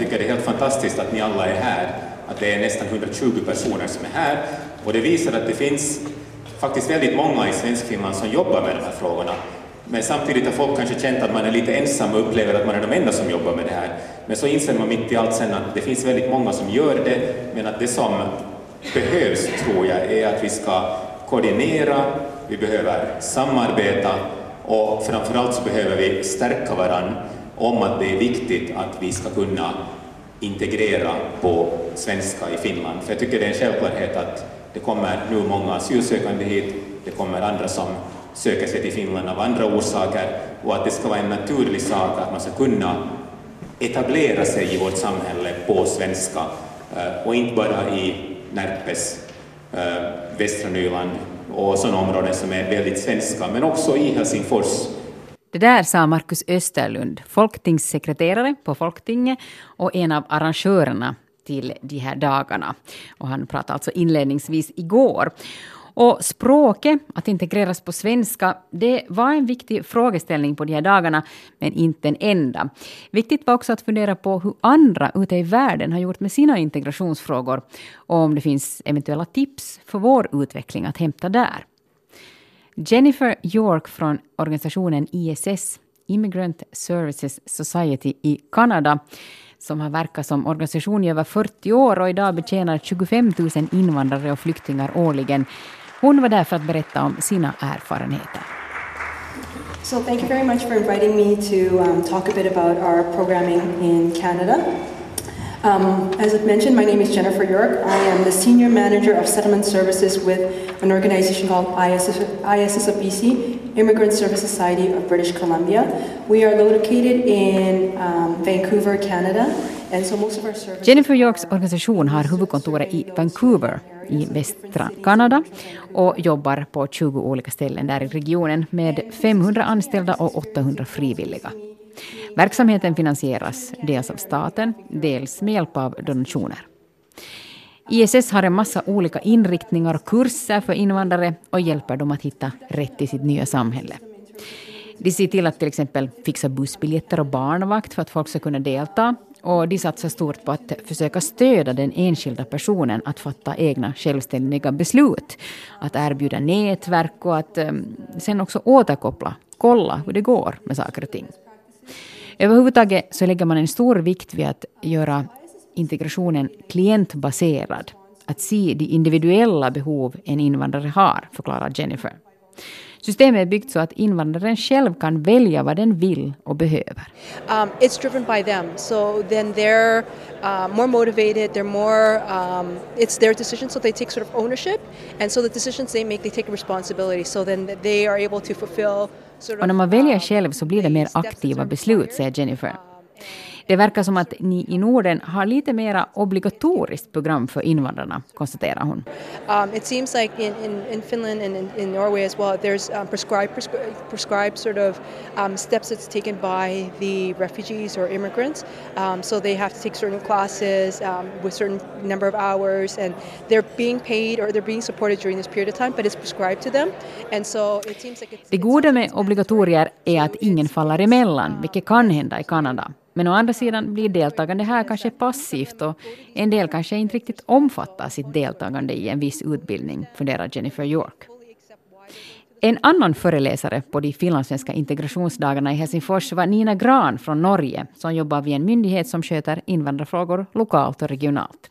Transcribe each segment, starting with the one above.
tycker det är helt fantastiskt att ni alla är här, att det är nästan 120 personer som är här och det visar att det finns faktiskt väldigt många i Svenskfinland som jobbar med de här frågorna. Men samtidigt har folk kanske känt att man är lite ensam och upplever att man är de enda som jobbar med det här. Men så inser man mitt i allt sen att det finns väldigt många som gör det, men att det som behövs, tror jag, är att vi ska koordinera, vi behöver samarbeta och framförallt så behöver vi stärka varandra om att det är viktigt att vi ska kunna integrera på svenska i Finland. För jag tycker det är en självklarhet att det kommer nu många asylsökande hit, det kommer andra som söker sig till Finland av andra orsaker och att det ska vara en naturlig sak att man ska kunna etablera sig i vårt samhälle på svenska eh, och inte bara i Närpes, eh, västra Nyland och sådana områden som är väldigt svenska, men också i Helsingfors. Det där sa Markus Österlund, folktingssekreterare på Folktinget och en av arrangörerna till de här dagarna. Och han pratade alltså inledningsvis igår. Och språket, att integreras på svenska, det var en viktig frågeställning på de här dagarna, men inte en enda. Viktigt var också att fundera på hur andra ute i världen har gjort med sina integrationsfrågor och om det finns eventuella tips för vår utveckling att hämta där. Jennifer York från organisationen ISS, Immigrant Services Society i Kanada, som har verkat som organisation i över 40 år och idag betjänar 25 000 invandrare och flyktingar årligen, hon var där för att berätta om sina erfarenheter. So thank you very much for inviting me to um, talk a bit about our programming in Canada. Um, as mentioned, my name is Jennifer York. I am the Senior Manager of Settlement Services with an organization called ISS, ISS Immigrant Service Society of British Columbia. We are located in um, Vancouver, Canada. And so most of our services Jennifer Yorks organisation har huvudkontoret i Vancouver i västra Kanada och jobbar på 20 olika ställen där i regionen med 500 anställda och 800 frivilliga. Verksamheten finansieras dels av staten, dels med hjälp av donationer. ISS har en massa olika inriktningar och kurser för invandrare och hjälper dem att hitta rätt i sitt nya samhälle. De ser till att till exempel fixa bussbiljetter och barnvakt för att folk ska kunna delta och de satsar stort på att försöka stödja den enskilda personen att fatta egna självständiga beslut. Att erbjuda nätverk och att um, sen också återkoppla, kolla hur det går med saker och ting. Överhuvudtaget så lägger man en stor vikt vid att göra integrationen klientbaserad. Att se de individuella behov en invandrare har, förklarar Jennifer. Systemet är byggt så att invandraren själv kan välja vad den vill och behöver. Um, it's driven by them, so then they're uh, more motivated. They're more. Um, it's their decision, so they take sort of ownership, and so the decisions they make, they take responsibility. So then they are able to fulfill. Sort of, Och när man väljer um, själv så blir det mer aktiva beslut, säger Jennifer. Det verkar som att ni i Norden har lite mera obligatoriskt program för invandrarna, konstaterar hon. Um, it seems like in, in, in Finland and in, in Norway as well, there's um, prescribed, prescri- prescribed sort of um, steps that's taken by the refugees or immigrants. Um, so they have to take certain classes um, with certain number of hours, and they're being paid or they're being supported during this period of time, but it's prescribed to them. And so it seems like it's, Det goda med obligatorier är att ingen faller emellan, vilket kan hända i Kanada. Men å andra sidan blir deltagande här kanske passivt och en del kanske inte riktigt omfattar sitt deltagande i en viss utbildning, funderar Jennifer York. En annan föreläsare på de finlandssvenska integrationsdagarna i Helsingfors var Nina Gran från Norge som jobbar vid en myndighet som sköter invandrarfrågor lokalt och regionalt.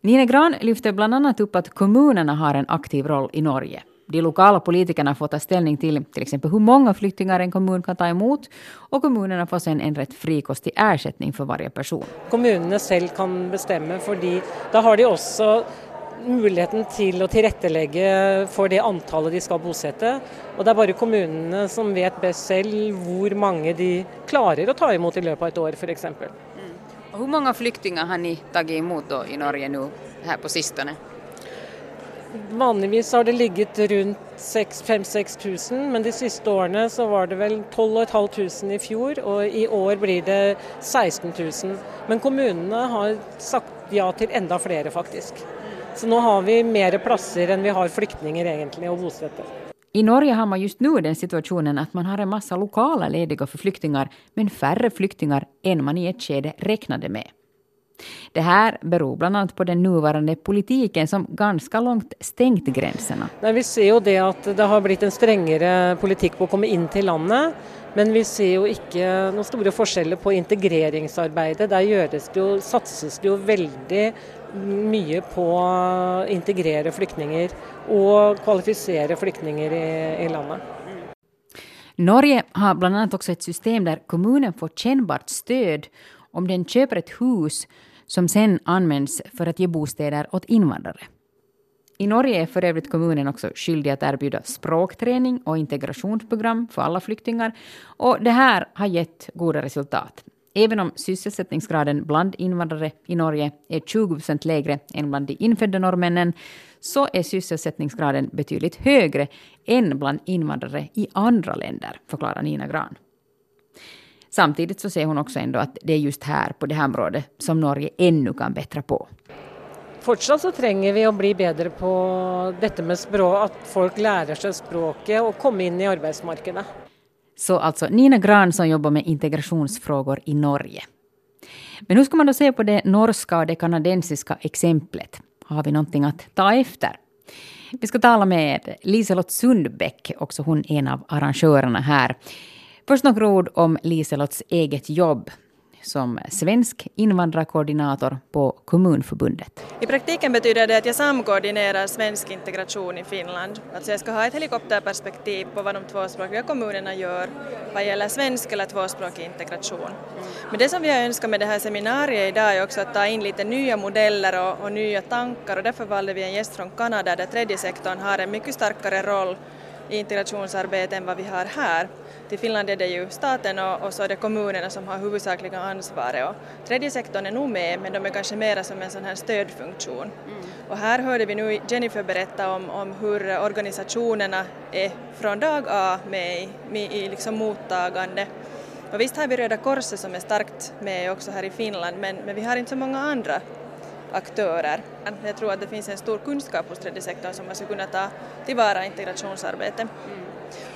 Nina Gran lyfter bland annat upp att kommunerna har en aktiv roll i Norge. De lokala politikerna får ta ställning till till exempel hur många flyktingar en kommun kan ta emot och kommunerna får sen en rätt frikostig ersättning för varje person. kommunene selv kan bestemme, fordi da har de også muligheten til å tilrettelegge for det antallet de skal bosette. Og det er bare kommunene som vet best selv hvor mange de klarer å ta imot i løpet av et år f.eks. Och hur många flyktingar har ni tagit emot då i Norge nu här på sistone? Vanligvis har det ligget rundt 5000-6000, men de siste årene så var det vel 12 500 i fjor, og i år blir det 16 000. Men kommunene har sagt ja til enda flere, faktisk. Så nå har vi mer plasser enn vi har flyktninger egentlig å bosette. I Norge har man just nu den situationen att man har en massa lokaler lediga för flyktingar, men färre flyktingar än man i ett skede räknade med. Det här beror bland annat på den nuvarande politiken som ganska långt stängt gränserna. Nej, vi ser ju det att det har blivit en strängare politik på att komma in till landet. Men vi ser ju inte några stora skillnader på integreringsarbetet. Där görs det ju, satsas det ju väldigt mycket på att integrera flyktingar och kvalificera flyktingar i, i landet. Norge har bland annat också ett system där kommunen får kännbart stöd om den köper ett hus som sen används för att ge bostäder åt invandrare. I Norge är för övrigt kommunen också skyldig att erbjuda språkträning och integrationsprogram för alla flyktingar. Och det här har gett goda resultat. Även om sysselsättningsgraden bland invandrare i Norge är 20 procent lägre än bland de infödda norrmännen så är sysselsättningsgraden betydligt högre än bland invandrare i andra länder, förklarar Nina Gran. Samtidigt så ser hon också ändå att det är just här på det här området som Norge ännu kan bättra på. Fortsatt så tränger vi att bli bättre på detta med språk, att folk lär sig språket och kommer in i arbetsmarknaden. Så alltså Nina Gran som jobbar med integrationsfrågor i Norge. Men hur ska man då se på det norska och det kanadensiska exemplet? Har vi någonting att ta efter? Vi ska tala med Liselott Sundbäck, också hon en av arrangörerna här. Först några ord om Liselotts eget jobb som svensk invandrarkoordinator på Kommunförbundet. I praktiken betyder det att jag samkoordinerar svensk integration i Finland. Alltså jag ska ha ett helikopterperspektiv på vad de tvåspråkiga kommunerna gör vad gäller svensk eller tvåspråkig integration. Men det som vi har önskat med det här seminariet idag är också att ta in lite nya modeller och, och nya tankar och därför valde vi en gäst från Kanada där tredje sektorn har en mycket starkare roll i integrationsarbetet än vad vi har här. Till Finland är det ju staten och, och så är det kommunerna som har huvudsakliga ansvaret och tredje sektorn är nog med men de är kanske mera som en sån här stödfunktion. Mm. Och här hörde vi nu Jennifer berätta om, om hur organisationerna är från dag A med i, med i liksom mottagande. Och visst har vi Röda Korset som är starkt med också här i Finland men, men vi har inte så många andra aktörer. Jag tror att det finns en stor kunskap hos tredje sektorn som man skulle kunna ta tillvara integrationsarbete. Mm.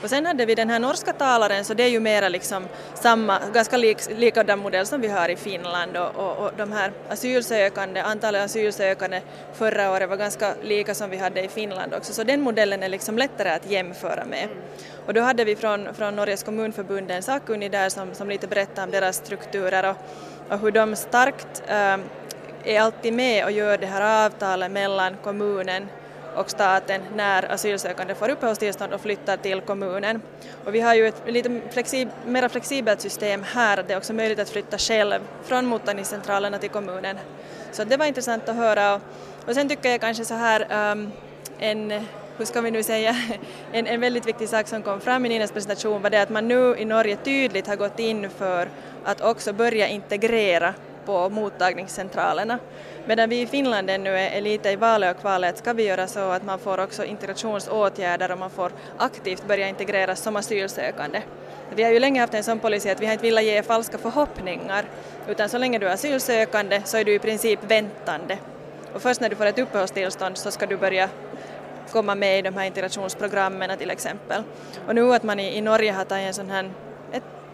Och sen hade vi den här norska talaren så det är ju mera liksom samma, ganska lik, likadan modell som vi har i Finland och, och, och de här asylsökande, antalet asylsökande förra året var ganska lika som vi hade i Finland också så den modellen är liksom lättare att jämföra med. Och då hade vi från, från Norges kommunförbund en sakkunnig där som, som lite berättade om deras strukturer och, och hur de starkt äh, är alltid med och gör det här avtalet mellan kommunen och staten när asylsökande får uppehållstillstånd och flyttar till kommunen. Och vi har ju ett lite flexib mer flexibelt system här, det är också möjligt att flytta själv från mottagningscentralerna till kommunen. Så det var intressant att höra och, och sen tycker jag kanske så här um, en hur ska vi nu säga, en, en väldigt viktig sak som kom fram i Ninas presentation var det att man nu i Norge tydligt har gått in för att också börja integrera på mottagningscentralerna. Medan vi i Finland ännu är lite i valet och kvalet ska vi göra så att man får också integrationsåtgärder och man får aktivt börja integreras som asylsökande. Vi har ju länge haft en sån policy att vi har inte velat ge falska förhoppningar utan så länge du är asylsökande så är du i princip väntande. Och först när du får ett uppehållstillstånd så ska du börja komma med i de här integrationsprogrammen till exempel. Och nu att man i, Norge har tagit en sån här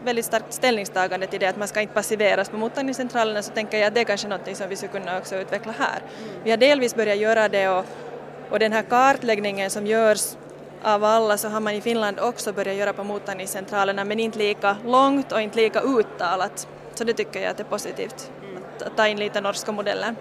väldigt starkt ställningstagande till det att man ska inte passiveras på mottagningscentralerna så tänker jag att det är kanske något som vi skulle kunna också utveckla här. Vi har delvis börjat göra det och, och den här kartläggningen som görs av alla så har man i Finland också börjat göra på mottagningscentralerna men inte lika långt och inte lika uttalat. Så det tycker jag att är positivt, att ta in lite norska modeller.